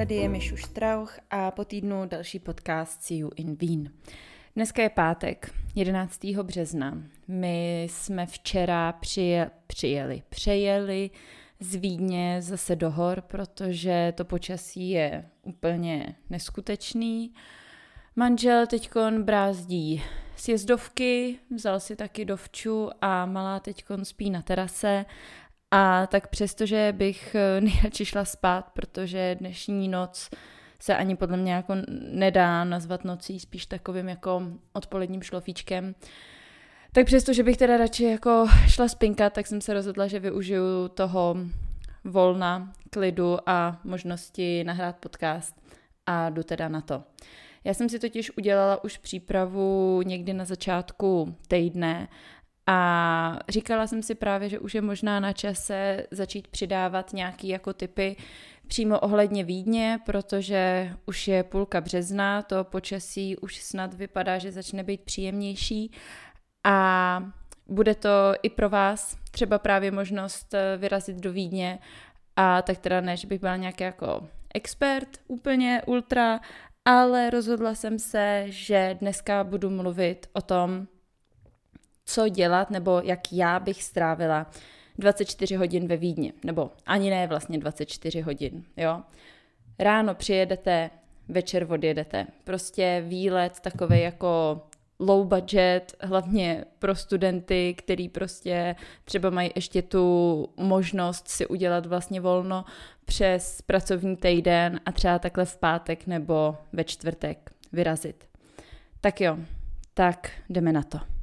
tady je Mišu Štrauch a po týdnu další podcast See You in Wien. Dneska je pátek, 11. března. My jsme včera přije, přijeli, přejeli z Vídně zase do hor, protože to počasí je úplně neskutečný. Manžel teďkon brázdí sjezdovky, vzal si taky dovču a malá teďkon spí na terase a tak přestože bych eh, nejradši šla spát, protože dnešní noc se ani podle mě jako nedá nazvat nocí, spíš takovým jako odpoledním šlofíčkem, tak přesto, že bych teda radši jako šla spinkat, tak jsem se rozhodla, že využiju toho volna, klidu a možnosti nahrát podcast a jdu teda na to. Já jsem si totiž udělala už přípravu někdy na začátku týdne a říkala jsem si právě, že už je možná na čase začít přidávat nějaký jako typy přímo ohledně Vídně, protože už je půlka března, to počasí už snad vypadá, že začne být příjemnější. A bude to i pro vás třeba právě možnost eh, vyrazit do Vídně. A tak teda ne, že bych byla nějaký jako expert úplně ultra, ale rozhodla jsem se, že dneska budu mluvit o tom, co dělat, nebo jak já bych strávila 24 hodin ve Vídni, nebo ani ne vlastně 24 hodin, jo. Ráno přijedete, večer odjedete. Prostě výlet takový jako low budget, hlavně pro studenty, který prostě třeba mají ještě tu možnost si udělat vlastně volno přes pracovní týden a třeba takhle v pátek nebo ve čtvrtek vyrazit. Tak jo, tak jdeme na to.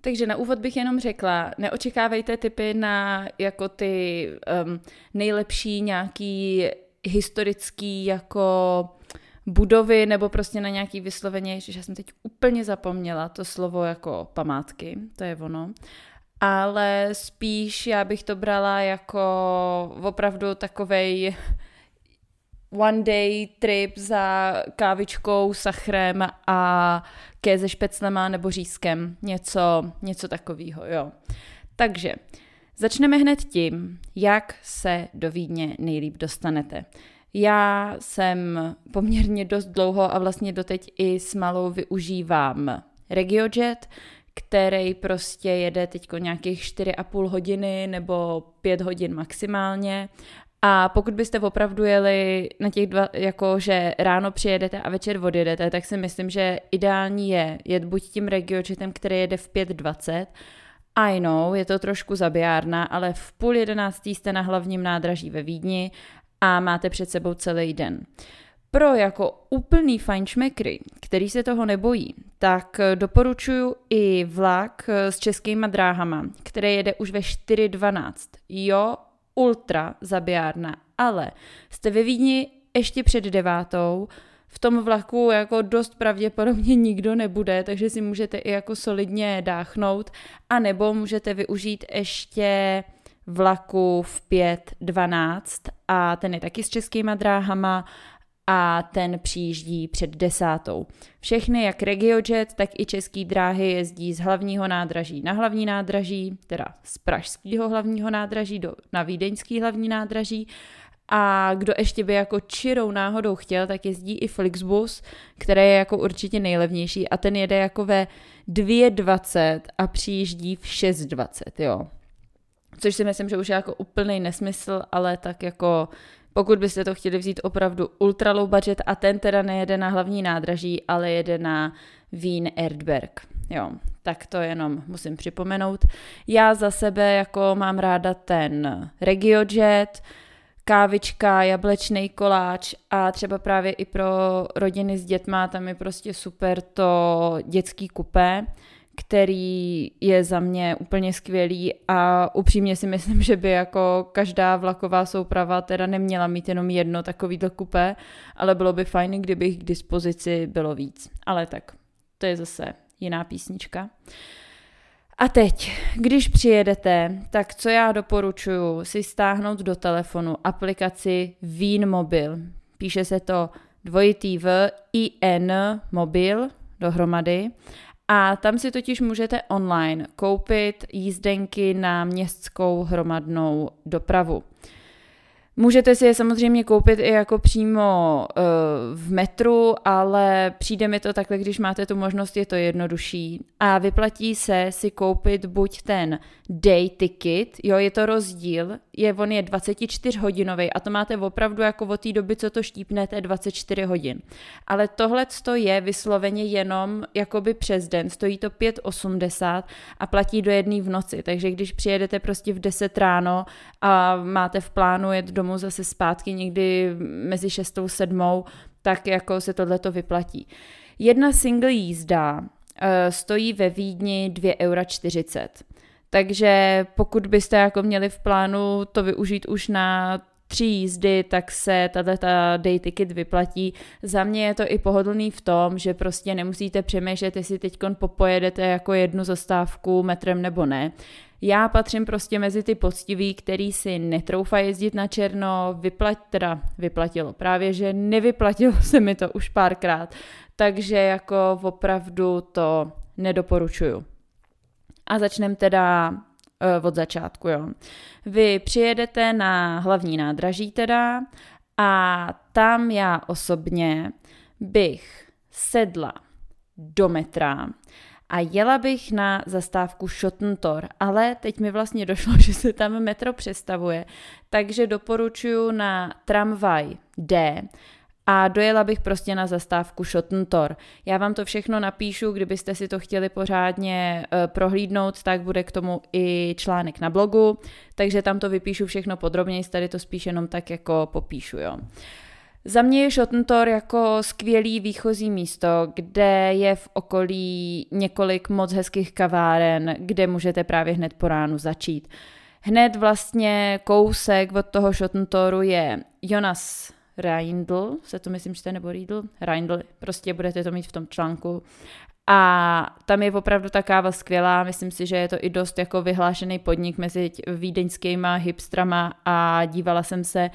Takže na úvod bych jenom řekla, neočekávejte typy na jako ty um, nejlepší nějaký historický jako budovy nebo prostě na nějaký vysloveně, že jsem teď úplně zapomněla to slovo jako památky, to je ono, ale spíš já bych to brala jako opravdu takovej one day trip za kávičkou, sachrem a kéze špeclema nebo řízkem. Něco, něco takového, jo. Takže začneme hned tím, jak se do Vídně nejlíp dostanete. Já jsem poměrně dost dlouho a vlastně doteď i s malou využívám RegioJet, který prostě jede teď nějakých 4,5 hodiny nebo 5 hodin maximálně a pokud byste opravdu jeli na těch dva, jako že ráno přijedete a večer odjedete, tak si myslím, že ideální je jet buď tím regiočetem, který jede v 5.20, I know, je to trošku zabijárna, ale v půl jedenáctý jste na hlavním nádraží ve Vídni a máte před sebou celý den. Pro jako úplný fajnšmekry, který se toho nebojí, tak doporučuji i vlak s českýma dráhama, který jede už ve 4.12. Jo, ultra zabijárna, ale jste ve Vídni ještě před devátou, v tom vlaku jako dost pravděpodobně nikdo nebude, takže si můžete i jako solidně dáchnout, a nebo můžete využít ještě vlaku v 5.12 a ten je taky s českýma dráhama a ten přijíždí před desátou. Všechny, jak RegioJet, tak i český dráhy jezdí z hlavního nádraží na hlavní nádraží, teda z pražského hlavního nádraží do, na vídeňský hlavní nádraží a kdo ještě by jako čirou náhodou chtěl, tak jezdí i Flixbus, který je jako určitě nejlevnější a ten jede jako ve 2.20 a přijíždí v 6.20, jo. Což si myslím, že už je jako úplný nesmysl, ale tak jako pokud byste to chtěli vzít opravdu ultra low budget a ten teda nejede na hlavní nádraží, ale jede na Wien Erdberg. Jo, tak to jenom musím připomenout. Já za sebe jako mám ráda ten RegioJet, kávička, jablečný koláč a třeba právě i pro rodiny s dětma, tam je prostě super to dětský kupé, který je za mě úplně skvělý a upřímně si myslím, že by jako každá vlaková souprava teda neměla mít jenom jedno takovýto kupé, ale bylo by fajn, kdyby k dispozici bylo víc. Ale tak, to je zase jiná písnička. A teď, když přijedete, tak co já doporučuji, si stáhnout do telefonu aplikaci Vín Mobil. Píše se to dvojitý v IN mobil dohromady a tam si totiž můžete online koupit jízdenky na městskou hromadnou dopravu. Můžete si je samozřejmě koupit i jako přímo uh, v metru, ale přijde mi to takhle, když máte tu možnost, je to jednodušší. A vyplatí se si koupit buď ten day ticket, jo, je to rozdíl, je, on je 24 hodinový a to máte opravdu jako od té doby, co to štípnete, 24 hodin. Ale tohle je vysloveně jenom jakoby přes den, stojí to 5,80 a platí do jedné v noci, takže když přijedete prostě v 10 ráno a máte v plánu jet domů zase zpátky někdy mezi 6 a 7, tak jako se tohleto vyplatí. Jedna single jízda uh, stojí ve Vídni 2,40 eura. Takže pokud byste jako měli v plánu to využít už na tři jízdy, tak se tato day ticket vyplatí. Za mě je to i pohodlný v tom, že prostě nemusíte přemýšlet, jestli teď popojedete jako jednu zastávku metrem nebo ne. Já patřím prostě mezi ty poctiví, který si netroufají jezdit na černo, vyplat, teda vyplatilo právě, že nevyplatilo se mi to už párkrát, takže jako opravdu to nedoporučuju. A začneme teda uh, od začátku, jo. Vy přijedete na hlavní nádraží teda a tam já osobně bych sedla do metra a jela bych na zastávku Schottentor, ale teď mi vlastně došlo, že se tam metro přestavuje, takže doporučuji na tramvaj D a dojela bych prostě na zastávku Schottentor. Já vám to všechno napíšu, kdybyste si to chtěli pořádně uh, prohlídnout, tak bude k tomu i článek na blogu, takže tam to vypíšu všechno podrobněji, tady to spíš jenom tak jako popíšu, jo. Za mě je Schottentor jako skvělý výchozí místo, kde je v okolí několik moc hezkých kaváren, kde můžete právě hned po ránu začít. Hned vlastně kousek od toho Schottentoru je Jonas Reindl, se to myslím čte, nebo Riedl? Reindl, prostě budete to mít v tom článku. A tam je opravdu ta káva skvělá, myslím si, že je to i dost jako vyhlášený podnik mezi vídeňskýma hipstrama a dívala jsem se,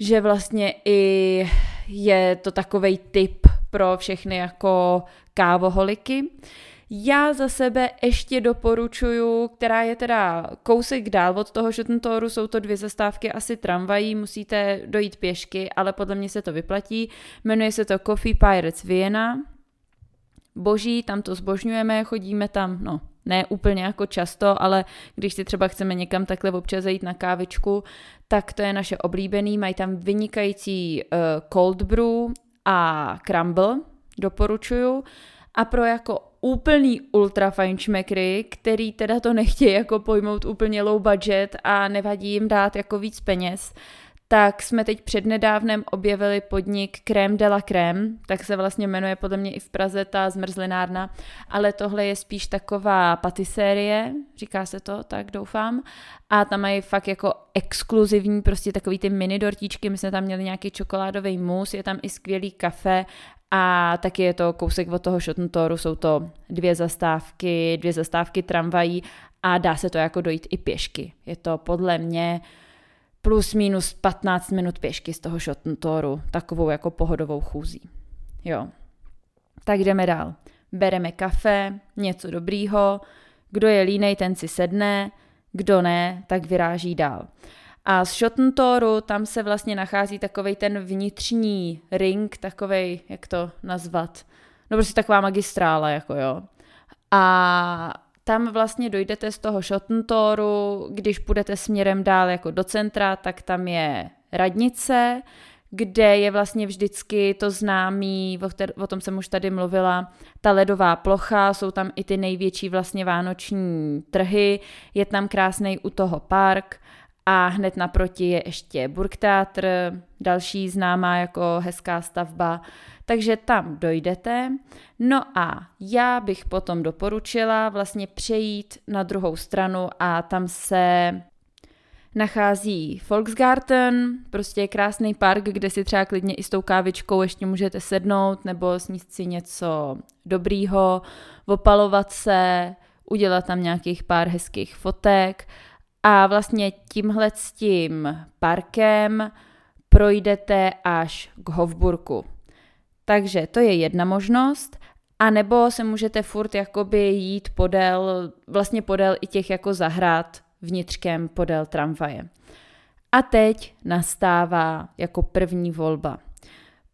že vlastně i je to takový tip pro všechny jako kávoholiky. Já za sebe ještě doporučuju, která je teda kousek dál od toho Schottentoru, jsou to dvě zastávky asi tramvají, musíte dojít pěšky, ale podle mě se to vyplatí. Jmenuje se to Coffee Pirates Vienna. Boží, tam to zbožňujeme, chodíme tam, no, ne úplně jako často, ale když si třeba chceme někam takhle občas zajít na kávičku, tak to je naše oblíbený. Mají tam vynikající uh, cold brew a crumble, doporučuju. A pro jako úplný ultra fine šmekry, který teda to nechtějí jako pojmout úplně low budget a nevadí jim dát jako víc peněz, tak jsme teď přednedávnem objevili podnik Crème de la Crème, tak se vlastně jmenuje podle mě i v Praze ta zmrzlinárna, ale tohle je spíš taková patisérie, říká se to, tak doufám, a tam mají fakt jako exkluzivní prostě takový ty mini dortíčky, my jsme tam měli nějaký čokoládový mus, je tam i skvělý kafe a taky je to kousek od toho Schottentoru, jsou to dvě zastávky, dvě zastávky tramvají a dá se to jako dojít i pěšky. Je to podle mě plus minus 15 minut pěšky z toho Schottentoru, takovou jako pohodovou chůzí. Jo. Tak jdeme dál. Bereme kafe, něco dobrýho, kdo je línej, ten si sedne, kdo ne, tak vyráží dál. A z Schottentoru tam se vlastně nachází takový ten vnitřní ring, takový, jak to nazvat, no prostě taková magistrála, jako jo. A tam vlastně dojdete z toho Schottentoru, když půjdete směrem dál jako do centra, tak tam je radnice, kde je vlastně vždycky to známý, o, tom jsem už tady mluvila, ta ledová plocha, jsou tam i ty největší vlastně vánoční trhy, je tam krásný u toho park a hned naproti je ještě Burgtheater, další známá jako hezká stavba, takže tam dojdete. No a já bych potom doporučila vlastně přejít na druhou stranu a tam se nachází Volksgarten, prostě krásný park, kde si třeba klidně i s tou kávičkou ještě můžete sednout nebo sníst si něco dobrýho, opalovat se, udělat tam nějakých pár hezkých fotek a vlastně tímhle s tím parkem projdete až k Hofburku. Takže to je jedna možnost. A nebo se můžete furt jakoby jít podél, vlastně podél i těch jako zahrad vnitřkem podél tramvaje. A teď nastává jako první volba.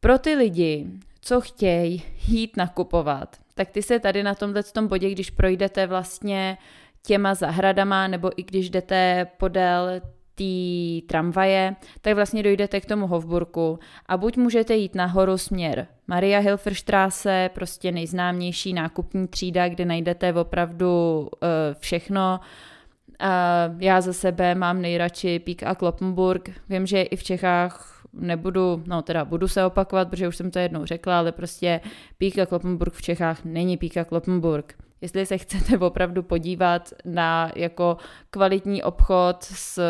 Pro ty lidi, co chtějí jít nakupovat, tak ty se tady na tomhle tom bodě, když projdete vlastně těma zahradama, nebo i když jdete podél té tramvaje, tak vlastně dojdete k tomu Hofburku a buď můžete jít nahoru směr Maria Hilferstraße, prostě nejznámější nákupní třída, kde najdete opravdu uh, všechno. Uh, já za sebe mám nejradši Pík a Kloppenburg. Vím, že i v Čechách nebudu, no teda budu se opakovat, protože už jsem to jednou řekla, ale prostě Pík a Kloppenburg v Čechách není Pík a Kloppenburg. Jestli se chcete opravdu podívat na jako kvalitní obchod s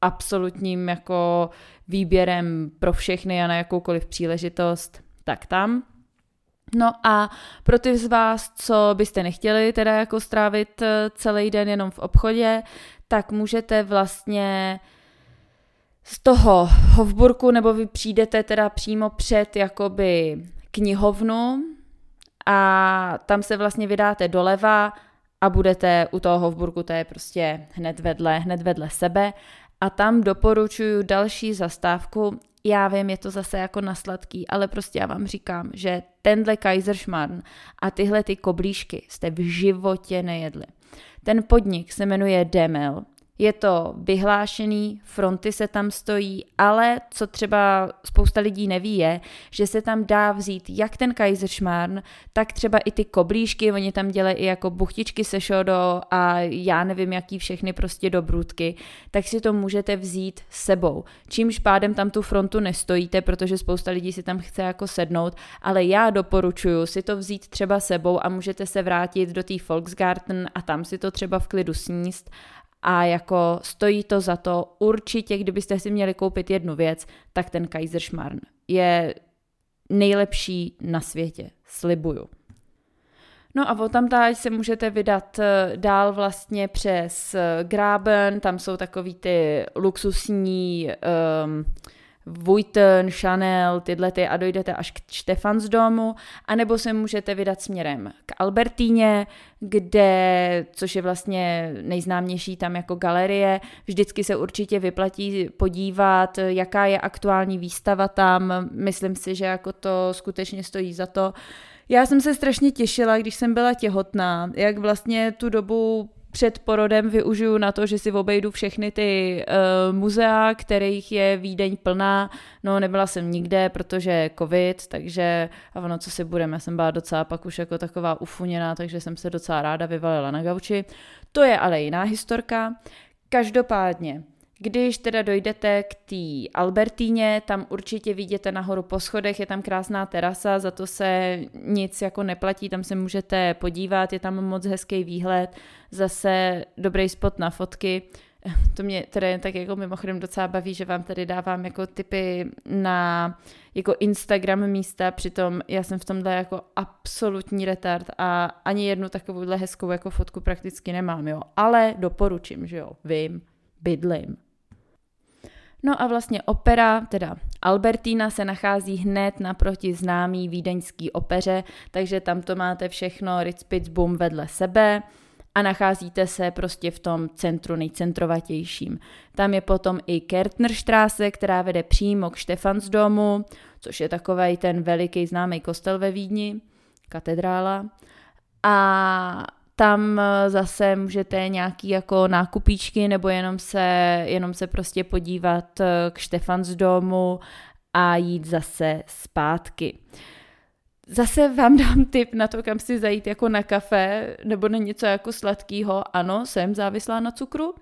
absolutním jako výběrem pro všechny a na jakoukoliv příležitost, tak tam. No a pro ty z vás, co byste nechtěli teda jako strávit eh, celý den jenom v obchodě, tak můžete vlastně z toho Hofburku, nebo vy přijdete teda přímo před jakoby knihovnu, a tam se vlastně vydáte doleva a budete u toho Hofburgu, to je prostě hned vedle, hned vedle sebe a tam doporučuju další zastávku. Já vím, je to zase jako na sladký, ale prostě já vám říkám, že tenhle Kaiserschmarrn a tyhle ty koblížky jste v životě nejedli. Ten podnik se jmenuje Demel je to vyhlášený, fronty se tam stojí, ale co třeba spousta lidí neví je, že se tam dá vzít jak ten Kaiserschmarrn, tak třeba i ty koblížky, oni tam dělají i jako buchtičky se šodo a já nevím jaký všechny prostě dobrůdky, tak si to můžete vzít sebou. Čímž pádem tam tu frontu nestojíte, protože spousta lidí si tam chce jako sednout, ale já doporučuju si to vzít třeba sebou a můžete se vrátit do té Volksgarten a tam si to třeba v klidu sníst jako stojí to za to. Určitě, kdybyste si měli koupit jednu věc, tak ten Kaiserschmarrn je nejlepší na světě, slibuju. No a tam se můžete vydat eh, dál vlastně přes eh, Graben, tam jsou takový ty luxusní um, Vuitton, Chanel, tyhle ty a dojdete až k Štefansdomu, anebo se můžete vydat směrem k Albertíně, kde, což je vlastně nejznámější tam jako galerie, vždycky se určitě vyplatí podívat, jaká je aktuální výstava tam, myslím si, že jako to skutečně stojí za to. Já jsem se strašně těšila, když jsem byla těhotná, jak vlastně tu dobu před porodem využiju na to, že si obejdu všechny ty uh, muzea, kterých je Vídeň plná. No nebyla jsem nikde, protože covid, takže a ono, co si budeme, jsem byla docela pak už jako taková ufuněná, takže jsem se docela ráda vyvalila na gauči. To je ale jiná historka. Každopádně, když teda dojdete k té Albertíně, tam určitě vidíte nahoru po schodech, je tam krásná terasa, za to se nic jako neplatí, tam se můžete podívat, je tam moc hezký výhled, zase dobrý spot na fotky. To mě teda jen tak jako mimochodem docela baví, že vám tady dávám jako typy na jako Instagram místa, přitom já jsem v tomhle jako absolutní retard a ani jednu takovouhle hezkou jako fotku prakticky nemám, jo. Ale doporučím, že jo, vím, bydlím. No a vlastně opera, teda Albertina se nachází hned naproti známý vídeňský opeře, takže tam to máte všechno Ritzpitzbum vedle sebe a nacházíte se prostě v tom centru nejcentrovatějším. Tam je potom i Kertnerstraße, která vede přímo k Štefansdomu, což je takový ten veliký známý kostel ve Vídni, katedrála. A tam eh, zase můžete nějaký jako nákupíčky nebo jenom se, jenom se prostě podívat eh, k Štefansdomu a jít zase zpátky. Zase vám dám tip na to, kam si zajít jako na kafe nebo na něco jako sladkého. Ano, jsem závislá na cukru.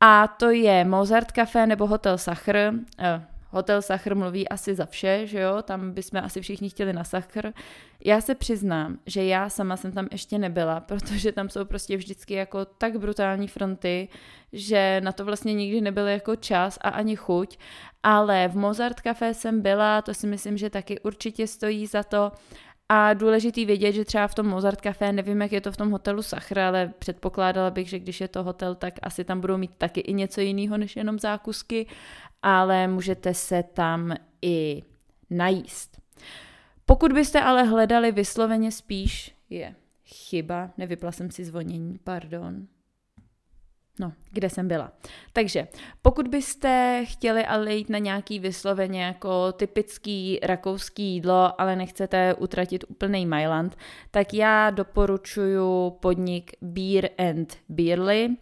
A to je Mozart Café nebo Hotel Sachr. Eh, Hotel Sachr mluví asi za vše, že jo, tam bychom asi všichni chtěli na Sachr. Já se přiznám, že já sama jsem tam ještě nebyla, protože tam jsou prostě vždycky jako tak brutální fronty, že na to vlastně nikdy nebyl jako čas a ani chuť, ale v Mozart Café jsem byla, to si myslím, že taky určitě stojí za to. A důležitý vědět, že třeba v tom Mozart Café, nevím, jak je to v tom hotelu Sachr, ale předpokládala bych, že když je to hotel, tak asi tam budou mít taky i něco jiného než jenom zákusky ale můžete se tam i najíst. Pokud byste ale hledali vysloveně spíš, je chyba, nevypla jsem si zvonění, pardon. No, kde jsem byla. Takže pokud byste chtěli ale jít na nějaký vysloveně jako typický rakouský jídlo, ale nechcete utratit úplný Mailand, tak já doporučuji podnik Beer and Beerly.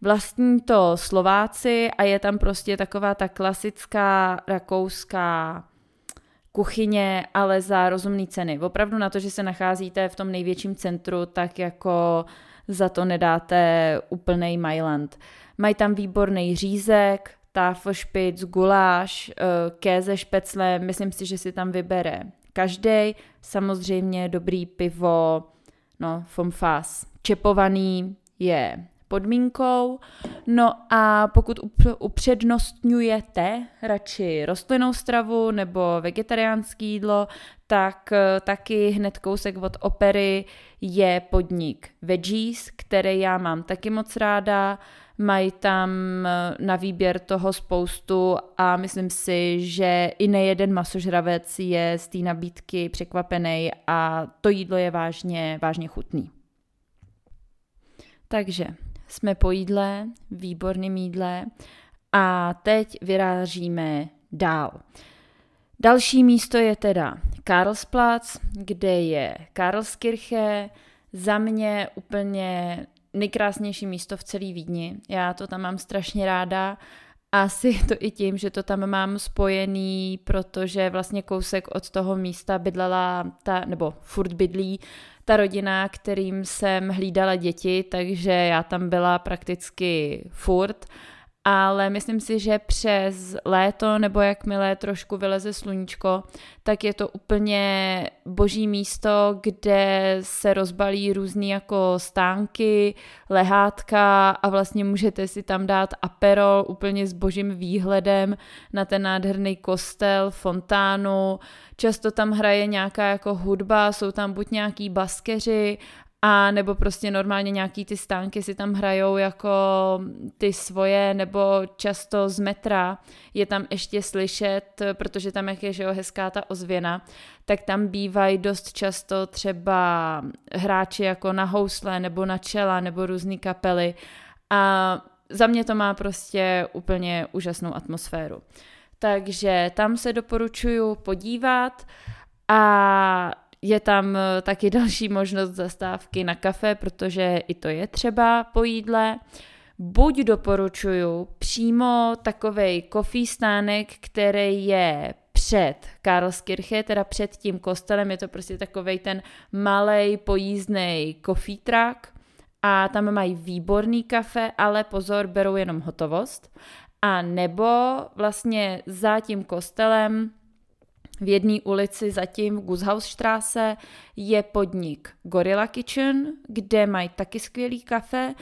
Vlastní to Slováci a je tam prostě taková ta klasická rakouská kuchyně, ale za rozumné ceny. Opravdu na to, že se nacházíte v tom největším centru, tak jako za to nedáte úplný Mailand. Mají tam výborný řízek, táfošpic, guláš, eh, kéze špecle, myslím si, že si tam vybere každý. Samozřejmě dobrý pivo, no, fomfas. Čepovaný je podmínkou. No a pokud upřednostňujete radši rostlinnou stravu nebo vegetariánský jídlo, tak eh, taky hned kousek od opery je podnik Veggies, který já mám taky moc ráda. Mají tam eh, na výběr toho spoustu a myslím si, že i nejeden masožravec je z té nabídky překvapený a to jídlo je vážně, vážně chutný. Takže jsme po jídle, výborným jídle a teď vyrážíme dál. Další místo je teda Karlsplatz, kde je Karlskirche, za mě úplně nejkrásnější místo v celé Vídni. Já to tam mám strašně ráda. Asi to i tím, že to tam mám spojený, protože vlastně kousek od toho místa bydlela ta, nebo furt bydlí ta rodina, kterým jsem hlídala děti, takže já tam byla prakticky furt ale myslím si, že přes léto nebo jakmile trošku vyleze sluníčko, tak je to úplně boží místo, kde se rozbalí různý jako stánky, lehátka a vlastně můžete si tam dát aperol úplně s božím výhledem na ten nádherný kostel, fontánu. Často tam hraje nějaká jako hudba, jsou tam buď nějaký baskeři a nebo prostě normálně nějaký ty stánky si tam hrajou jako ty svoje, nebo často z metra je tam ještě slyšet, protože tam jak je že jo, hezká ta ozvěna, tak tam bývají dost často třeba hráči jako na housle nebo na čela nebo různé kapely a za mě to má prostě úplně úžasnou atmosféru. Takže tam se doporučuju podívat a je tam eh, taky další možnost zastávky na kafe, protože i to je třeba po jídle. Buď doporučuju přímo takovej coffee stánek, který je před Karlskirche, teda před tím kostelem, je to prostě takovej ten malý pojízdný coffee truck a tam mají výborný kafe, ale pozor, berou jenom hotovost. A nebo vlastně za tím kostelem v jedné ulici zatím v Gushausstraße je podnik Gorilla Kitchen, kde mají taky skvělý kafe.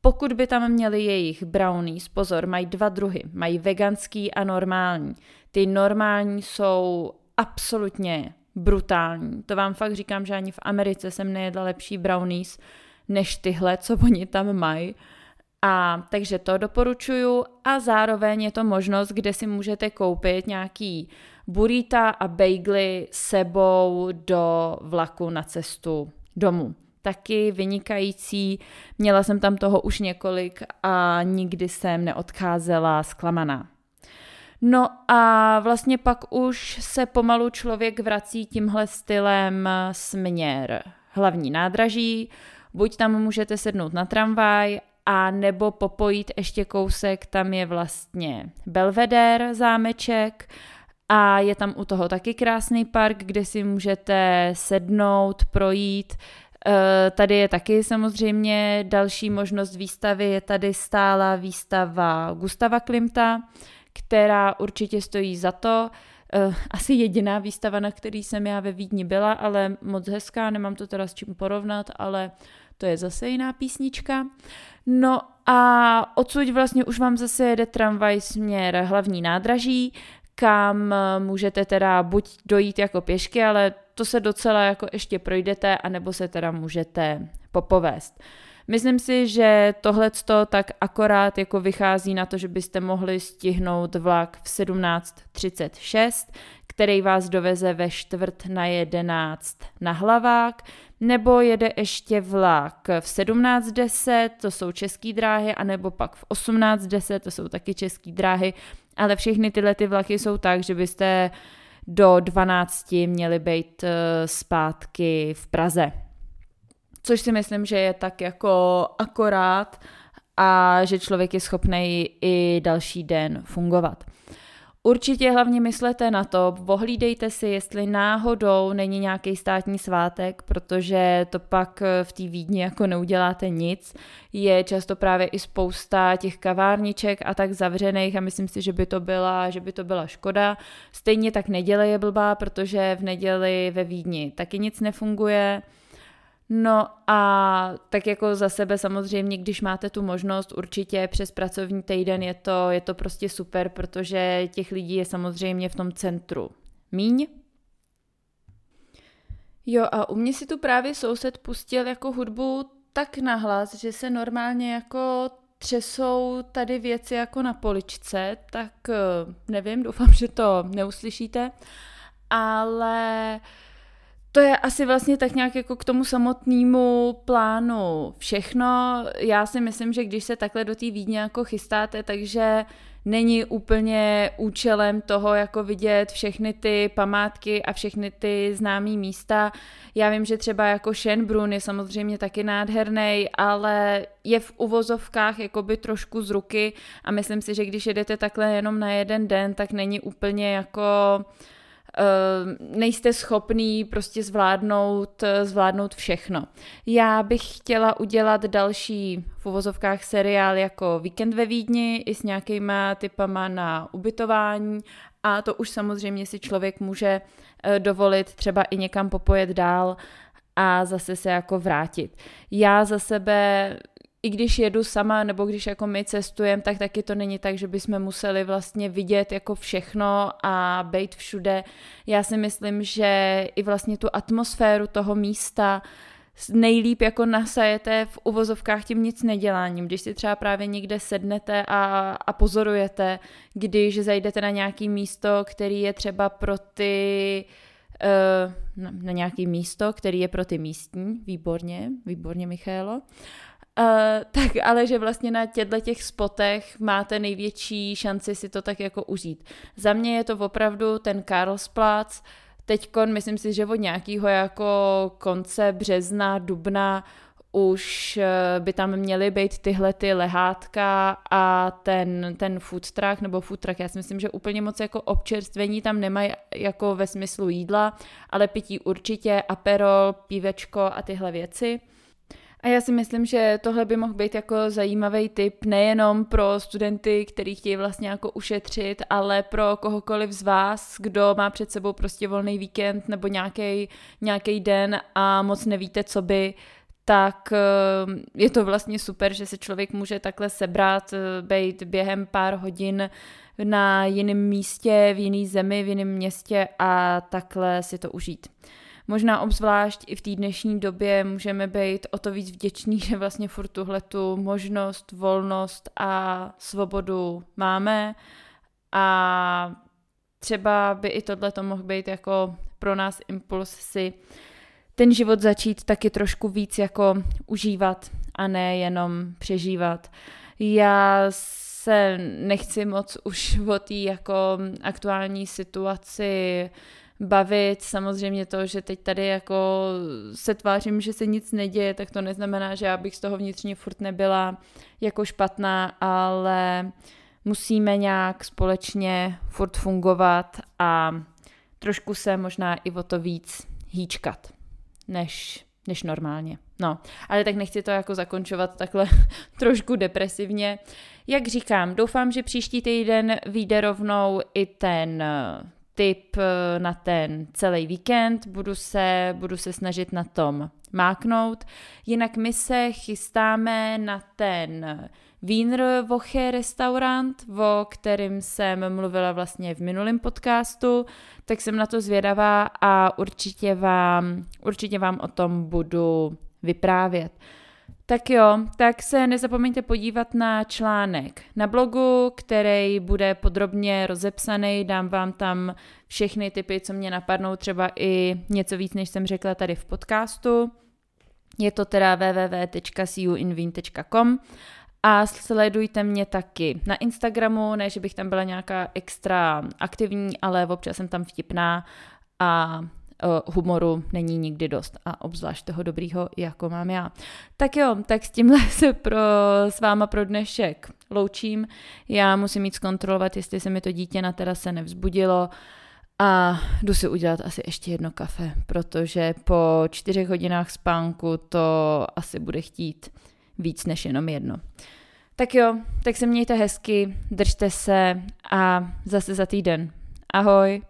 Pokud by tam měli jejich brownies, pozor, mají dva druhy. Mají veganský a normální. Ty normální jsou absolutně brutální. To vám fakt říkám, že ani v Americe jsem nejedla lepší brownies než tyhle, co oni tam mají. A takže to doporučuju a zároveň je to možnost, kde si můžete koupit nějaký burita a bagely sebou do vlaku na cestu domů. Taky vynikající, měla jsem tam toho už několik a nikdy jsem neodcházela zklamaná. No a vlastně pak už se pomalu člověk vrací tímhle stylem směr hlavní nádraží, buď tam můžete sednout na tramvaj a nebo popojít ještě kousek, tam je vlastně Belvedere zámeček a je tam u toho taky krásný park, kde si můžete sednout, projít. Eh, tady je taky samozřejmě další možnost výstavy, je tady stála výstava Gustava Klimta, která určitě stojí za to. Eh, asi jediná výstava, na který jsem já ve Vídni byla, ale moc hezká, nemám to teda s čím porovnat, ale to je zase jiná písnička. No a odsud vlastně už vám zase jede tramvaj směr hlavní nádraží, kam eh, můžete teda buď dojít jako pěšky, ale to se docela jako ještě projdete, anebo se teda můžete popovést. Myslím si, že tohle tak akorát jako vychází na to, že byste mohli stihnout vlak v 17.36, který vás doveze ve čtvrt na 11 na hlavák, nebo jede ještě vlak v 17.10, to jsou české dráhy, anebo pak v 18.10, to jsou taky české dráhy, ale všechny tyhle ty vlaky jsou tak, že byste do 12 měli být eh, zpátky v Praze. Což si myslím, že je tak jako akorát a že člověk je schopný i další den fungovat. Určitě hlavně myslete na to, ohlídejte si, jestli náhodou není nějaký státní svátek, protože to pak v té Vídni jako neuděláte nic. Je často právě i spousta těch kavárniček a tak zavřených a myslím si, že by to byla, že by to byla škoda. Stejně tak neděle je blbá, protože v neděli ve Vídni taky nic nefunguje. No a tak jako za sebe samozřejmě, když máte tu možnost, určitě přes pracovní týden je to, je to prostě super, protože těch lidí je samozřejmě v tom centru míň. Jo a u mě si tu právě soused pustil jako hudbu tak nahlas, že se normálně jako třesou tady věci jako na poličce, tak eh, nevím, doufám, že to neuslyšíte, ale uh, to je asi vlastně tak nějak jako k tomu samotnému plánu všechno. Já si myslím, že když se takhle do té Vídně jako chystáte, takže není úplně účelem toho jako vidět všechny ty památky a všechny ty známé místa. Já vím, že třeba jako Schönbrunn je samozřejmě taky nádherný, ale je v uvozovkách jakoby trošku z ruky a myslím si, že když jedete takhle jenom na jeden den, tak není úplně jako nejste schopný prostě zvládnout, eh, zvládnout všechno. Já bych chtěla udělat další v uvozovkách seriál jako Víkend ve Vídni i s nějakýma typama na ubytování a to už samozřejmě si člověk může eh, dovolit třeba i někam popojet dál a zase se jako vrátit. Já za sebe i když jedu sama, nebo když jako my cestujeme, tak taky to není tak, že bychom museli vlastně vidět jako všechno a být všude. Já si myslím, že i vlastně tu atmosféru toho místa nejlíp jako nasajete v uvozovkách tím nic neděláním. Když si třeba právě někde sednete a, a pozorujete, když zajdete na nějaký místo, který je třeba pro ty na, na nějaký místo, který je pro ty místní, výborně, výborně Michálo. Uh, tak ale že vlastně na těchto těch spotech máte největší šanci si to tak jako užít. Za mě je to opravdu ten Karlsplatz, teďkon myslím si, že od nějakého jako konce března, dubna už eh, by tam měly být tyhle ty lehátka a ten, ten food truck nebo food truck. Já si myslím, že úplně moc jako občerstvení tam nemají jako ve smyslu jídla, ale pití určitě, aperol, pívečko a tyhle věci. A já si myslím, že tohle by mohl být jako zajímavý tip nejenom pro studenty, kteří chtějí vlastně jako ušetřit, ale pro kohokoliv z vás, kdo má před sebou prostě volný víkend nebo nějaký den a moc nevíte, co by, tak eh, je to vlastně super, že se člověk může takhle sebrat, eh, být během pár hodin na jiném místě, v jiné zemi, v jiném městě a takhle si to užít. Možná obzvlášť i v té dnešní době můžeme být o to víc vděční, že vlastně furt tuhle tu možnost, volnost a svobodu máme a třeba by i tohle to mohl být jako pro nás impuls si ten život začít taky trošku víc jako užívat a ne jenom přežívat. Já se nechci moc už o té jako aktuální situaci bavit. Samozřejmě to, že teď tady jako se tvářím, že se nic neděje, tak to neznamená, že já bych z toho vnitřně furt nebyla jako špatná, ale musíme nějak společně furt fungovat a trošku se možná i o to víc hýčkat, než, než normálně. No, ale tak nechci to jako zakončovat takhle trošku depresivně. Jak říkám, doufám, že příští týden vyjde rovnou i ten tip eh, na ten celý víkend, budu se, budu se snažit na tom máknout. Jinak my se chystáme na ten Wienerwoche restaurant, o kterým jsem mluvila vlastně v minulém podcastu, tak jsem na to zvědavá a určitě vám, určitě vám o tom budu vyprávět. Tak jo, tak se nezapomeňte podívat na článek na blogu, který bude podrobně rozepsaný, dám vám tam všechny typy, co mě napadnou, třeba i něco víc, než jsem řekla tady v podcastu. Je to teda www.seeyouinveen.com a sledujte mě taky na Instagramu, ne, že bych tam byla nějaká extra aktivní, ale občas jsem tam vtipná a humoru není nikdy dost a obzvlášť toho dobrýho, jako mám já. Tak jo, tak s tímhle se pro, s váma pro dnešek loučím. Já musím mít zkontrolovat, jestli se mi to dítě na terase nevzbudilo a jdu si udělat asi ještě jedno kafe, protože po čtyřech hodinách spánku to asi bude chtít víc než jenom jedno. Tak jo, tak se mějte hezky, držte se a zase za týden. Ahoj!